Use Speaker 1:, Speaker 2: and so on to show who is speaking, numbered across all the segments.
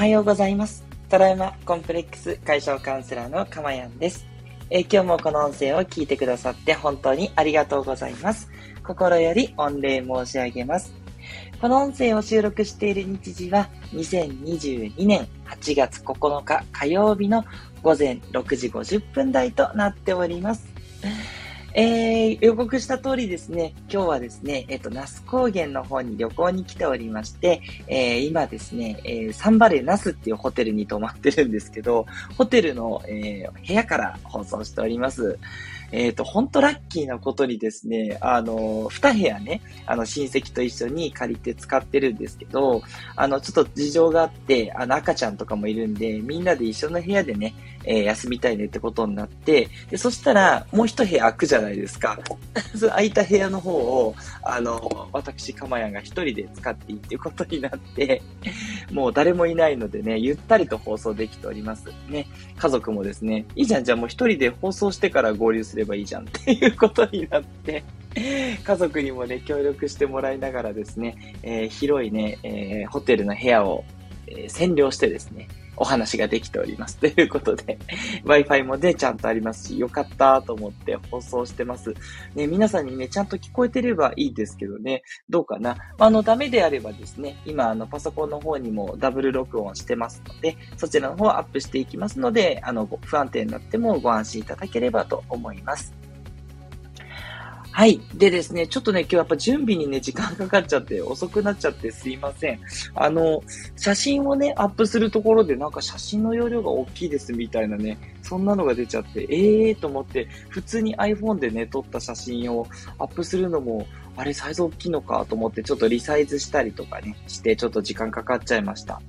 Speaker 1: はようございます。トラウマコンプレックス解消カウンセラーのかまやんです。え今日もこの音声を聞いてくださって本当にありがとうございます。心より御礼申し上げます。この音声を収録している日時は2022年8月9日火曜日の午前6時50分台となっております。えー、予告した通りですね、今日はですね、えっ、と、那須高原の方に旅行に来ておりまして、えー今ですね、えーサンバレー那須っていうホテルに泊まってるんですけど、ホテルの、えー部屋から放送しております。えっ、と、ほんとラッキーなことにですね、あの、二部屋ね、あの、親戚と一緒に借りて使ってるんですけど、あの、ちょっと事情があって、あの、赤ちゃんとかもいるんで、みんなで一緒の部屋でね、えー休みたいねってことになって、で、そしたら、もう一部屋空くじゃないですか。その空いた部屋の方を、あの、私、かまやんが一人で使っていいっていうことになって、もう誰もいないのでね、ゆったりと放送できております。ね、家族もですね、いいじゃん、じゃあもう一人で放送してから合流すればいいじゃん っていうことになって、家族にもね、協力してもらいながらですね、えー広いね、えーホテルの部屋を、え占領してですね、お話ができております。ということで、Wi-Fi もね、ちゃんとありますし、よかったと思って放送してます。ね、皆さんにね、ちゃんと聞こえてればいいですけどね、どうかな。まあの、ダメであればですね、今、あの、パソコンの方にもダブル録音してますので、そちらの方をアップしていきますので、あの、不安定になってもご安心いただければと思います。はい。でですね、ちょっとね、今日やっぱ準備にね、時間かかっちゃって、遅くなっちゃってすいません。あの、写真をね、アップするところで、なんか写真の容量が大きいですみたいなね、そんなのが出ちゃって、ええーと思って、普通に iPhone でね、撮った写真をアップするのも、あれ、サイズ大きいのかと思って、ちょっとリサイズしたりとかね、して、ちょっと時間かかっちゃいました。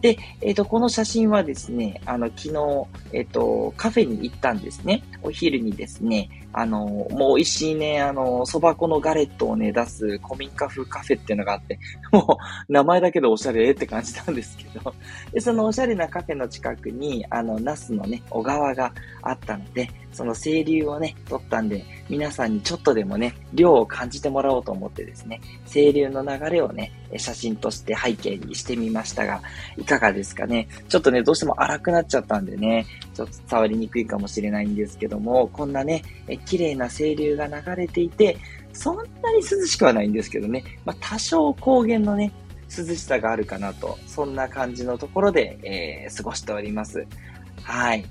Speaker 1: で、えっ、と、この写真はですね、あの、昨日、えっ、と、カフェに行ったんですね。お昼にですね、あの、もう美味しいね、あの、蕎麦粉のガレットをね、出す古民家風カフェっていうのがあって、もう、名前だけでおしゃれって感じなんですけど、で、そのおしゃれなカフェの近くに、あの、ナスのね、小川があったので、その清流をね、撮ったんで、皆さんにちょっとでもね、量を感じてもらおうと思ってですね、清流の流れをね、写真として背景にしてみましたが、いかがですかね？ちょっとね、どうしても荒くなっちゃったんでね、ちょっと伝わりにくいかもしれないんですけども、こんなね、綺麗な清流が流れていて、そんなに涼しくはないんですけどね、まあ、多少高原のね、涼しさがあるかなと、そんな感じのところで、えー過ごしております。はい。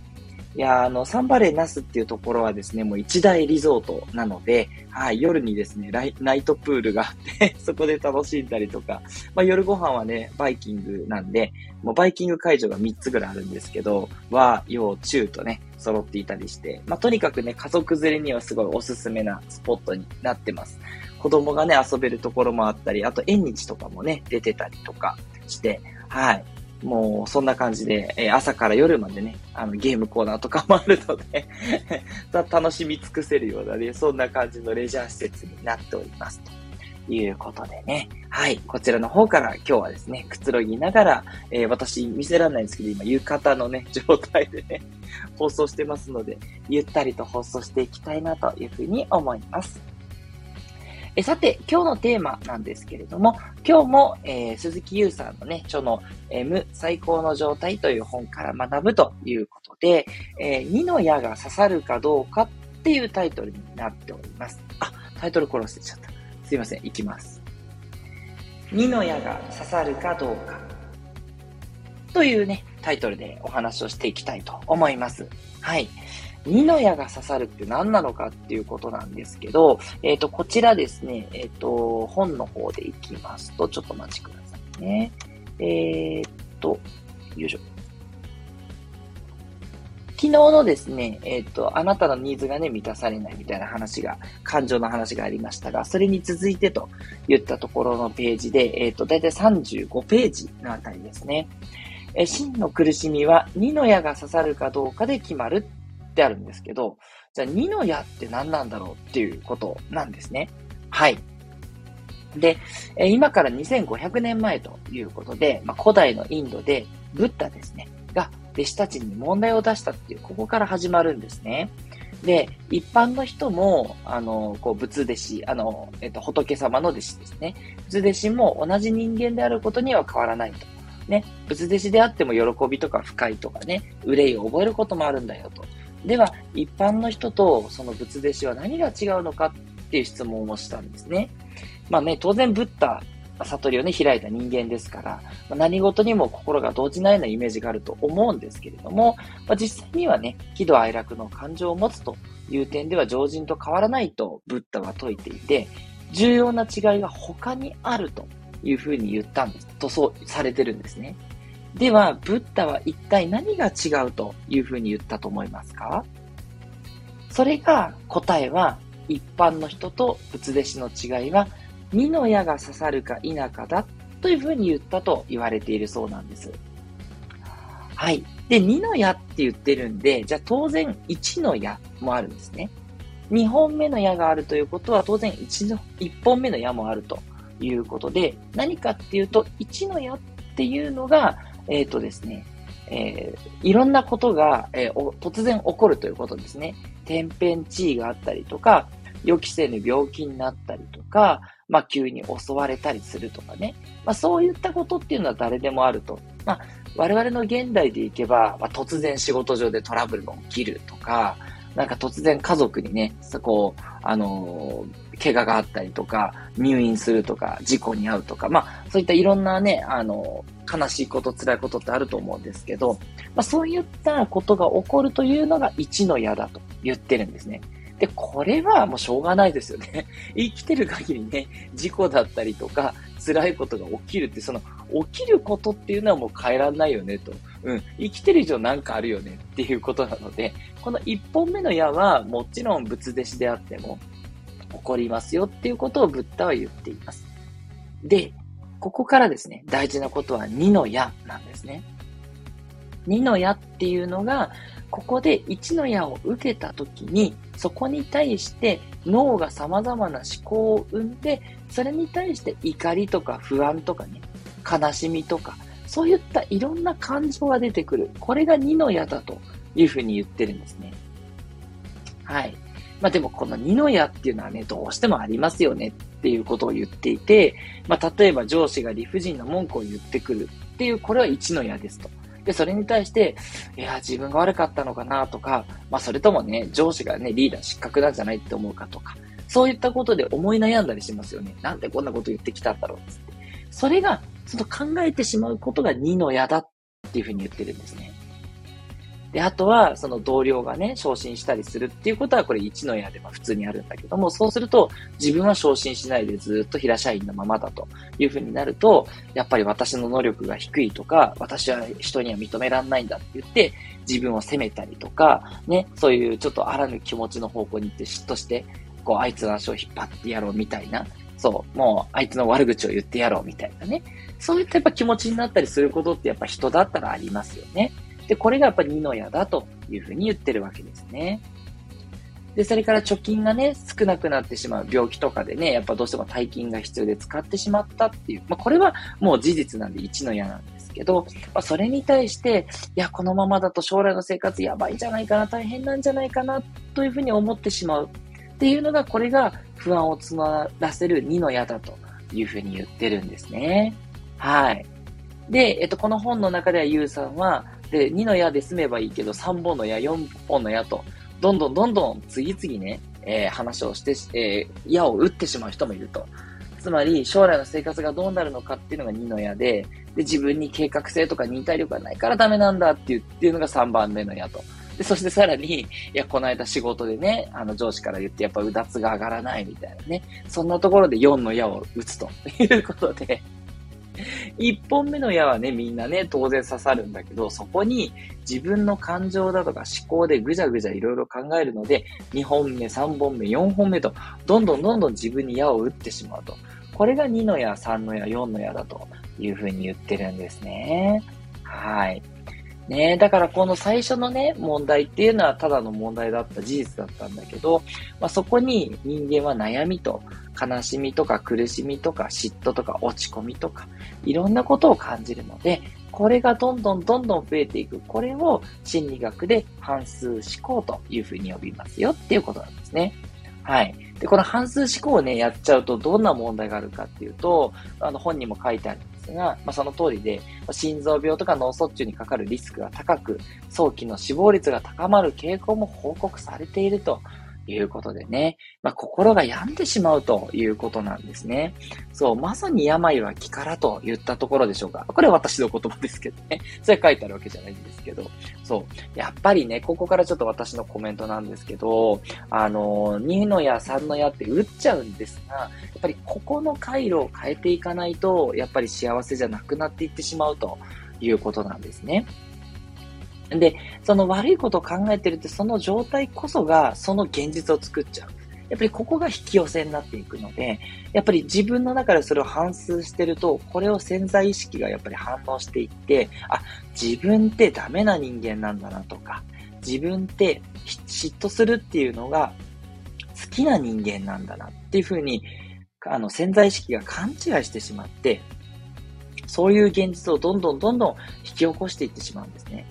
Speaker 1: いや、あの、サンバレーナスっていうところはですね、もう一大リゾートなので、はい、夜にですね、ライナイトプールがあって、そこで楽しんだりとか、まあ夜ご飯はね、バイキングなんで、もうバイキング会場が3つぐらいあるんですけど、和、洋、中とね、揃っていたりして、まあとにかくね、家族連れにはすごいおすすめなスポットになってます。子供がね、遊べるところもあったり、あと縁日とかもね、出てたりとかして、はい。もう、そんな感じで、え朝から夜までね、あの、ゲームコーナーとかもあるので 楽しみ尽くせるようなね、そんな感じのレジャー施設になっております。ということでね。はい。こちらの方から今日はですね、くつろぎながら、えー私見せられないんですけど、今浴衣のね、状態でね、放送してますので、ゆったりと放送していきたいなというふうに思います。えさて、今日のテーマなんですけれども、今日も、えー鈴木優さんのね、著の、えー無最高の状態という本から学ぶということで、えー二の矢が刺さるかどうかっていうタイトルになっております。あ、タイトル殺してちゃった。すいません、いきます。2の矢が刺さるかどうか。というね、タイトルでお話をしていきたいと思います。はい。二の矢が刺さるって何なのかっていうことなんですけど、えっ、と、こちらですね、えっ、と、本の方でいきますと、ちょっとお待ちくださいね。えっ、と、よいしょ。昨日のですね、えっ、と、あなたのニーズがね、満たされないみたいな話が、感情の話がありましたが、それに続いてと言ったところのページで、えっ、と、だいたい35ページのあたりですね。え真の苦しみは二の矢が刺さるかどうかで決まるってあるんですけど、じゃあ二の矢って何なんだろうっていうことなんですね。はい。で、え今から2500年前ということで、まあ、古代のインドでブッダですね、が弟子たちに問題を出したっていう、ここから始まるんですね。で、一般の人も、あの、こう、仏弟子、あの、えっと、仏様の弟子ですね。仏弟子も同じ人間であることには変わらないと。ね、仏弟子であっても喜びとか不快とかね、憂いを覚えることもあるんだよと。では、一般の人とその仏弟子は何が違うのかっていう質問をしたんですね。まあね、当然ブッダ、悟りをね、開いた人間ですから、まあ、何事にも心が動じないようなイメージがあると思うんですけれども、まあ、実際にはね、喜怒哀楽の感情を持つという点では常人と変わらないとブッダは説いていて、重要な違いが他にあるというふうに言ったんです。とそうされてるんですね。では、ブッダは一体何が違うというふうに言ったと思いますか？それが答えは一般の人と仏弟子の違いは二の矢が刺さるか否かだというふうに言ったと言われているそうなんです。はい。で、二の矢って言ってるんで、じゃあ当然一の矢もあるんですね。二本目の矢があるということは当然一の、一本目の矢もあるということで、何かっていうと、一の矢っていうのが、えっ、ー、とですね、えー、いろんなことが、えー、突然起こるということですね。天変地異があったりとか、予期せぬ病気になったりとか、まあ、急に襲われたりするとかね。まあ、そういったことっていうのは誰でもあると。まあ、我々の現代でいけば、まあ、突然仕事上でトラブルが起きるとか、なんか突然家族にね、そこ、あのー、怪我があったりとか、入院するとか、事故に遭うとか、まあ、そういったいろんなね、あの、悲しいこと、辛いことってあると思うんですけど、まあ、そういったことが起こるというのが一の矢だと言ってるんですね。で、これはもうしょうがないですよね。生きてる限りね、事故だったりとか、辛いことが起きるって、その、起きることっていうのはもう変えらんないよねと。うん。生きてる以上なんかあるよねっていうことなので、この一本目の矢はもちろん仏弟子であっても起こりますよっていうことをブッダは言っています。で、ここからですね、大事なことは二の矢なんですね。二の矢っていうのが、ここで一の矢を受けたときに、そこに対して脳が様々な思考を生んで、それに対して怒りとか不安とかね、悲しみとか、そういったいろんな感情が出てくる。これが二の矢だというふうに言ってるんですね。はい。まあでもこの二の矢っていうのはね、どうしてもありますよねっていうことを言っていて、まあ例えば上司が理不尽な文句を言ってくるっていう、これは一の矢ですと。で、それに対して、いや、自分が悪かったのかなとか、まあ、それともね、上司がね、リーダー失格なんじゃないって思うかとか、そういったことで思い悩んだりしますよね。なんでこんなこと言ってきたんだろうって。それが、ちょっと考えてしまうことが2の矢だっていうふうに言ってるんですね。で、あとは、その同僚がね、昇進したりするっていうことは、これ1の矢では普通にあるんだけども、そうすると、自分は昇進しないでずっと平社員のままだというふうになると、やっぱり私の能力が低いとか、私は人には認めらんないんだって言って、自分を責めたりとか、ね、そういうちょっとあらぬ気持ちの方向に行って嫉妬して、こう、あいつの足を引っ張ってやろうみたいな、そう、もう、あいつの悪口を言ってやろうみたいなね。そういったやっぱ気持ちになったりすることってやっぱ人だったらありますよね。で、これがやっぱり二の矢だというふうに言ってるわけですね。で、それから貯金がね、少なくなってしまう病気とかでね、やっぱどうしても大金が必要で使ってしまったっていう、まあこれはもう事実なんで一の矢なんですけど、まあそれに対して、いや、このままだと将来の生活やばいんじゃないかな、大変なんじゃないかな、というふうに思ってしまうっていうのが、これが不安を募らせる二の矢だというふうに言ってるんですね。はい。で、えっと、この本の中ではゆうさんは、で、2の矢で済めばいいけど、3本の矢、4本の矢と、どんどんどんどん次々ね、えー、話をして、えー、矢を打ってしまう人もいると。つまり、将来の生活がどうなるのかっていうのが2の矢で、で、自分に計画性とか忍耐力がないからダメなんだっていうっていうのが3番目の矢と。で、そしてさらに、いや、この間仕事でね、あの上司から言って、やっぱうだつが上がらないみたいなね。そんなところで4の矢を打つということで、1本目の矢はね、みんなね、当然刺さるんだけど、そこに自分の感情だとか思考でぐじゃぐじゃいろいろ考えるので、2本目、3本目、4本目と、どんどんどんどん自分に矢を打ってしまうと。これが2の矢、3の矢、4の矢だというふうに言ってるんですね。はい。ねだからこの最初のね、問題っていうのはただの問題だった事実だったんだけど、まあ、そこに人間は悩みと悲しみとか苦しみとか嫉妬とか落ち込みとか、いろんなことを感じるので、これがどんどんどんどん増えていく。これを心理学で半数思考というふうに呼びますよっていうことなんですね。はい。で、この半数思考をね、やっちゃうとどんな問題があるかっていうと、あの本にも書いてあるですが、まあ、その通りで、心臓病とか脳卒中にかかるリスクが高く、早期の死亡率が高まる傾向も報告されていると。いうことでね、まあ、心が病んでしまうということなんですね。そう、まさに病は気からと言ったところでしょうか。これは私の言葉ですけどね。それ書いてあるわけじゃないんですけど。そう。やっぱりね、ここからちょっと私のコメントなんですけど、あの、2の矢、3の矢って打っちゃうんですが、やっぱりここの回路を変えていかないと、やっぱり幸せじゃなくなっていってしまうということなんですね。で、その悪いことを考えてるって、その状態こそが、その現実を作っちゃう。やっぱりここが引き寄せになっていくので、やっぱり自分の中でそれを反数してると、これを潜在意識がやっぱり反応していって、あ、自分ってダメな人間なんだなとか、自分って嫉妬するっていうのが好きな人間なんだなっていうふうに、あの潜在意識が勘違いしてしまって、そういう現実をどんどんどんどん引き起こしていってしまうんですね。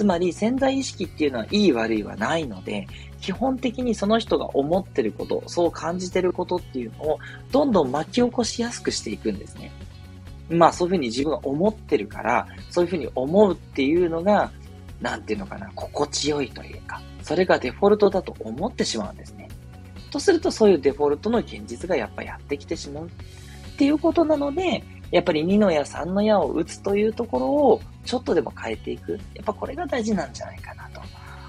Speaker 1: つまり潜在意識っていうのはいい悪いはないので、基本的にその人が思ってること、そう感じてることっていうのをどんどん巻き起こしやすくしていくんですね。まあそういうふうに自分が思ってるから、そういうふうに思うっていうのが、なんていうのかな、心地よいというか、それがデフォルトだと思ってしまうんですね。とするとそういうデフォルトの現実がやっぱやってきてしまうっていうことなので、やっぱり2の矢3の矢を打つというところをちょっとでも変えていく。やっぱこれが大事なんじゃないかなと。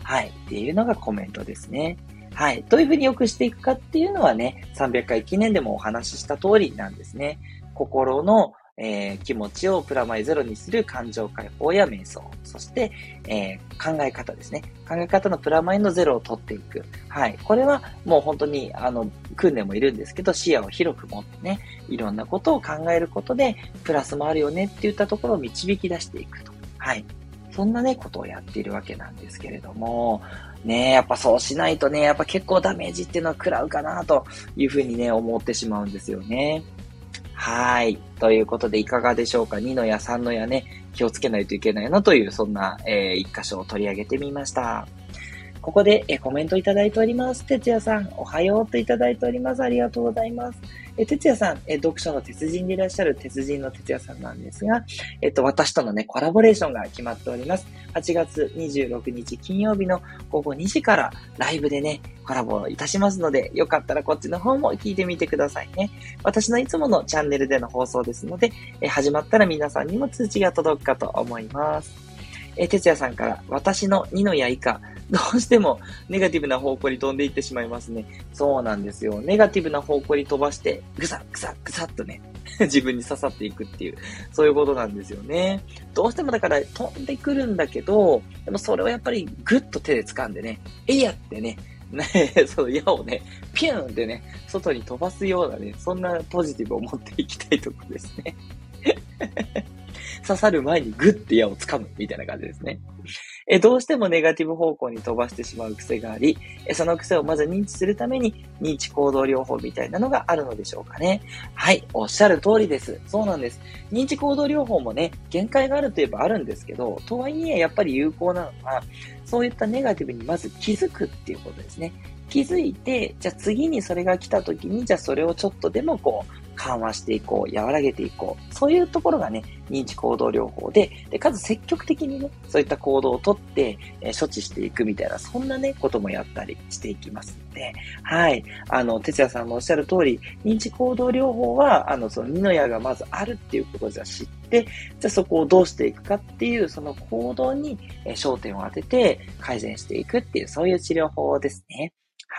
Speaker 1: はい。っていうのがコメントですね。はい。どういうふうに良くしていくかっていうのはね、300回記念でもお話しした通りなんですね。心のえー、気持ちをプラマイゼロにする感情解放や瞑想。そして、えー、考え方ですね。考え方のプラマイのゼロを取っていく。はい。これはもう本当に、あの、訓練もいるんですけど、視野を広く持ってね、いろんなことを考えることで、プラスもあるよねっていったところを導き出していくと。はい。そんなね、ことをやっているわけなんですけれども、ねやっぱそうしないとね、やっぱ結構ダメージっていうのは食らうかなというふうにね、思ってしまうんですよね。はい。ということで、いかがでしょうか ?2 の矢、3の矢ね、気をつけないといけないなという、そんな、えー、一箇所を取り上げてみました。ここで、えコメントいただいております。哲也さん、おはようといただいております。ありがとうございます。え、哲也さん、え、読書の鉄人でいらっしゃる鉄人の哲也さんなんですが、えっと、私とのね、コラボレーションが決まっております。8月26日金曜日の午後2時からライブでね、コラボいたしますので、よかったらこっちの方も聞いてみてくださいね。私のいつものチャンネルでの放送ですので、え始まったら皆さんにも通知が届くかと思います。え哲也さんから、私の2の矢以下、どうしてもネガティブな方向に飛んでいってしまいますね。そうなんですよ。ネガティブな方向に飛ばして、ぐさぐさぐさっとね、自分に刺さっていくっていう、そういうことなんですよね。どうしてもだから飛んでくるんだけど、でもそれをやっぱりぐっと手で掴んでね、えいやってね、ね、その矢をね、ピューンってね、外に飛ばすようなね、そんなポジティブを持っていきたいところですね。刺さる前にグッて矢を掴むみたいな感じですね。えどうしてもネガティブ方向に飛ばしてしまう癖があり、えその癖をまず認知するために認知行動療法みたいなのがあるのでしょうかね。はい、おっしゃる通りです。そうなんです。認知行動療法もね、限界があるといえばあるんですけど、とはいえやっぱり有効なのは、そういったネガティブにまず気づくっていうことですね。気づいて、じゃあ次にそれが来た時に、じゃあそれをちょっとでもこう、緩和していこう、和らげていこう。そういうところがね、認知行動療法で、で、かつ積極的にね、そういった行動をとって、えー、処置していくみたいな、そんなね、こともやったりしていきますので、はい。あの、哲也さんのおっしゃる通り、認知行動療法は、あの、その二の矢がまずあるっていうことじゃ知って、じゃそこをどうしていくかっていう、その行動に、え、焦点を当てて改善していくっていう、そういう治療法ですね。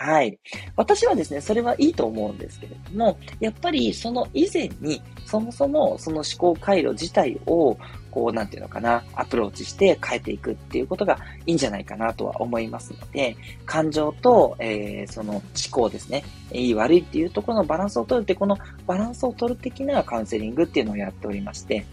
Speaker 1: はい。私はですね、それはいいと思うんですけれども、やっぱりその以前に、そもそもその思考回路自体を、こう、なんていうのかな、アプローチして変えていくっていうことがいいんじゃないかなとは思いますので、感情と、えー、その思考ですね、いい悪いっていうところのバランスを取るって、このバランスを取る的なカウンセリングっていうのをやっておりまして、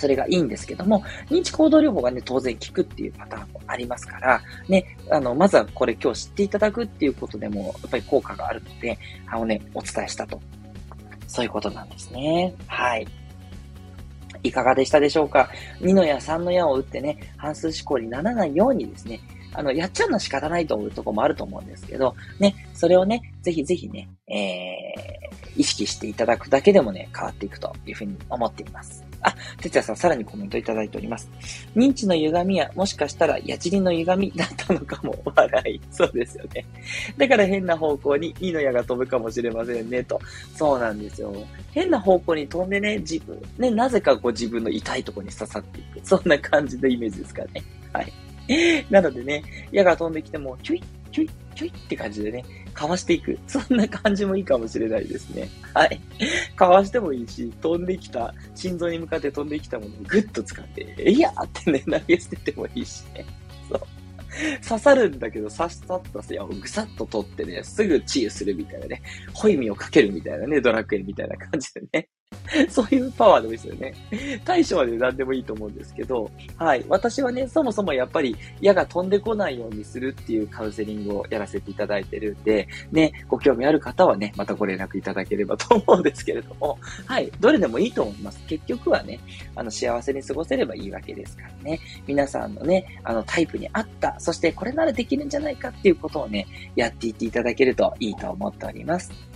Speaker 1: それがいいんですけども、認知行動療法がね、当然効くっていうパターンもありますから、ね、あの、まずはこれ今日知っていただくっていうことでも、やっぱり効果があるので、あのね、お伝えしたと。そういうことなんですね。はい。いかがでしたでしょうか ?2 の矢、3の矢を打ってね、半数思考にならないようにですね、あの、やっちゃうのは仕方ないと思うとこもあると思うんですけど、ね、それをね、ぜひぜひね、えー、意識していただくだけでもね、変わっていくというふうに思っています。あ、哲也さん、さらにコメントいただいております。認知の歪みは、もしかしたら、矢尻の歪みだったのかも、笑い。そうですよね。だから変な方向に、いいの矢が飛ぶかもしれませんね、と。そうなんですよ。変な方向に飛んでね、自分、ね、なぜかこう自分の痛いとこに刺さっていく。そんな感じのイメージですかね。はい。なのでね、矢が飛んできても、キュイッ、キュイ、キュイって感じでね、かわしていく。そんな感じもいいかもしれないですね。はい。かわしてもいいし、飛んできた、心臓に向かって飛んできたものをぐっと掴んで、えいやーってね、投げ捨ててもいいしね。そう。刺さるんだけど、刺さったせやをぐさっと取ってね、すぐ治癒するみたいなね、ホイミをかけるみたいなね、ドラクエみたいな感じでね。そういうパワーでもいいですよね。対処はね、何でもいいと思うんですけど、はい。私はね、そもそもやっぱり矢が飛んでこないようにするっていうカウンセリングをやらせていただいてるんで、ね、ご興味ある方はね、またご連絡いただければと思うんですけれども、はい。どれでもいいと思います。結局はね、あの、幸せに過ごせればいいわけですからね。皆さんのね、あの、タイプに合った、そしてこれならできるんじゃないかっていうことをね、やっていっていただけるといいと思っております。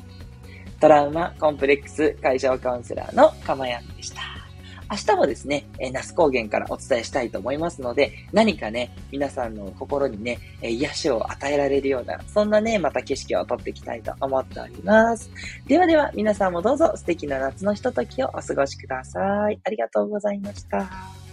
Speaker 1: トラウマコンプレックス解消カウンセラーのかまやんでした。明日もですね、え那須高原からお伝えしたいと思いますので、何かね、皆さんの心にね、え癒しを与えられるような、そんなね、また景色を撮っていきたいと思っております。ではでは、皆さんもどうぞ素敵な夏のひとときをお過ごしください。ありがとうございました。